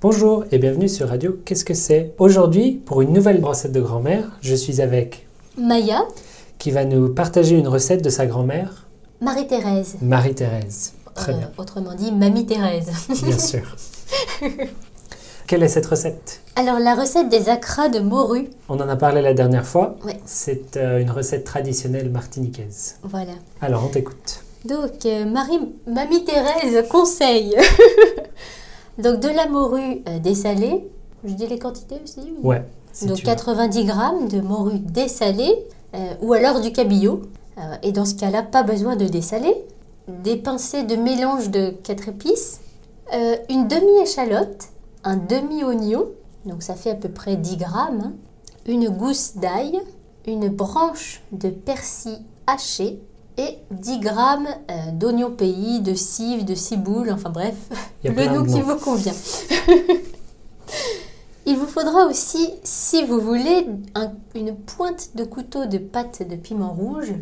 Bonjour et bienvenue sur Radio Qu'est-ce que c'est? Aujourd'hui, pour une nouvelle recette de grand-mère, je suis avec Maya, qui va nous partager une recette de sa grand-mère, Marie-Thérèse, Marie-Thérèse. Très Euh, bien, autrement dit Mamie Thérèse. bien sûr. Quelle est cette recette? Alors la recette des acras de morue, On en a parlé la dernière fois. Ouais. C'est euh, une recette traditionnelle martiniquaise. voilà. Alors, on t'écoute. Donc euh, Marie, Mamie Thérèse conseille donc de la morue euh, dessalée. Je dis les quantités aussi ou- Ouais. si Donc tu veux. 90 grammes de morue dessalée euh, ou alors du cabillaud. Euh, et dans ce cas-là, pas besoin de dessaler. Des pincées de mélange de 4 épices, une demi-échalote, un demi-oignon, donc ça fait à peu près 10 grammes, hein, une gousse d'ail, une branche de persil haché et 10 grammes euh, d'oignon pays, de cive, de ciboule, enfin bref, le nom qui vous convient. Il vous faudra aussi, si vous voulez, un- une pointe de couteau de pâte de piment rouge.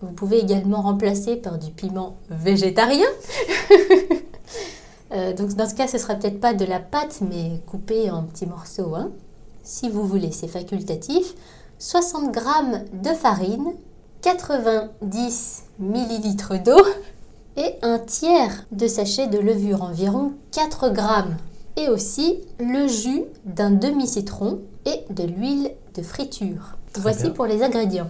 Vous pouvez également remplacer par du piment végétarien. Euh, donc dans ce cas, ce sera peut-être pas de la pâte, mais coupée en petits morceaux. hein. Si vous voulez, c'est facultatif. 60 g de farine, 90 ml d'eau et un tiers de sachet de levure, environ 4 grammes. Et aussi le jus d'un demi-citron et de l'huile de friture. Très Voici bien. pour les ingrédients.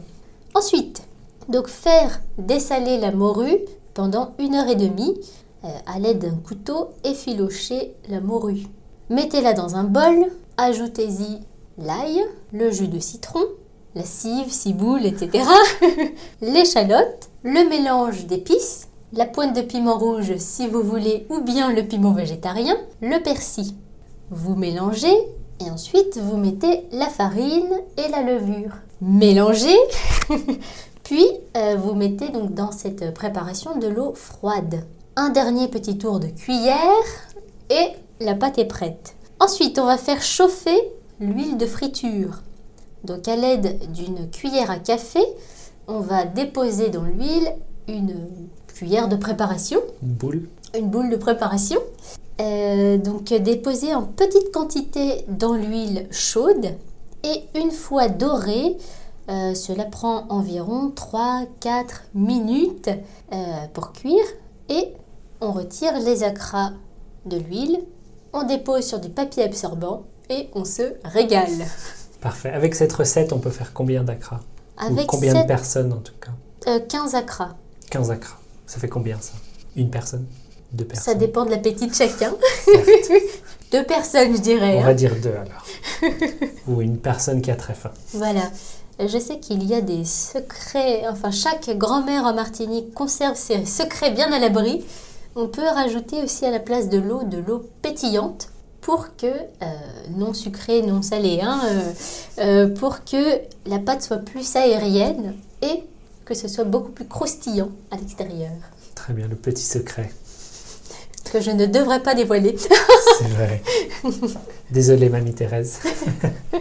Ensuite, donc faire dessaler la morue pendant une heure et demie euh, à l'aide d'un couteau, effilocher la morue. Mettez-la dans un bol, ajoutez-y l'ail, le jus de citron, la cive, ciboule, etc. l'échalote, le mélange d'épices, la pointe de piment rouge si vous voulez, ou bien le piment végétarien, le persil. Vous mélangez et ensuite vous mettez la farine et la levure. Mélangez, puis euh, vous mettez donc dans cette préparation de l'eau froide. Un dernier petit tour de cuillère et la pâte est prête. Ensuite, on va faire chauffer l'huile de friture. Donc à l'aide d'une cuillère à café, on va déposer dans l'huile une cuillère de préparation, Une boule. une boule de préparation. Euh, donc déposer en petite quantité dans l'huile chaude et une fois dorée, euh, cela prend environ 3-4 minutes euh, pour cuire et on retire les acras de l'huile, on dépose sur du papier absorbant et on se régale. Parfait. Avec cette recette, on peut faire combien d'acras? Ou Avec combien sept- de personnes en tout cas? euh, 15 acras. 15 acras. Ça fait combien ça? Une personne? Deux personnes? Ça dépend de l'appétit de chacun. Deux personnes, je dirais. On hein. va dire deux alors. Ou une personne qui a très faim. Voilà. Je sais qu'il y a des secrets, enfin chaque grand-mère en Martinique conserve ses secrets bien à l'abri. On peut rajouter aussi à la place de l'eau de l'eau pétillante pour que, euh, non sucrée, non salée, hein, euh, euh, pour que la pâte soit plus aérienne et que ce soit beaucoup plus croustillant à l'extérieur. Très bien, le petit secret. Que je ne devrais pas dévoiler. C'est vrai. Désolée, mamie Thérèse.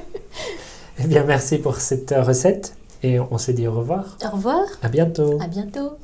eh bien, merci pour cette recette et on se dit au revoir. Au revoir, À bientôt. à bientôt.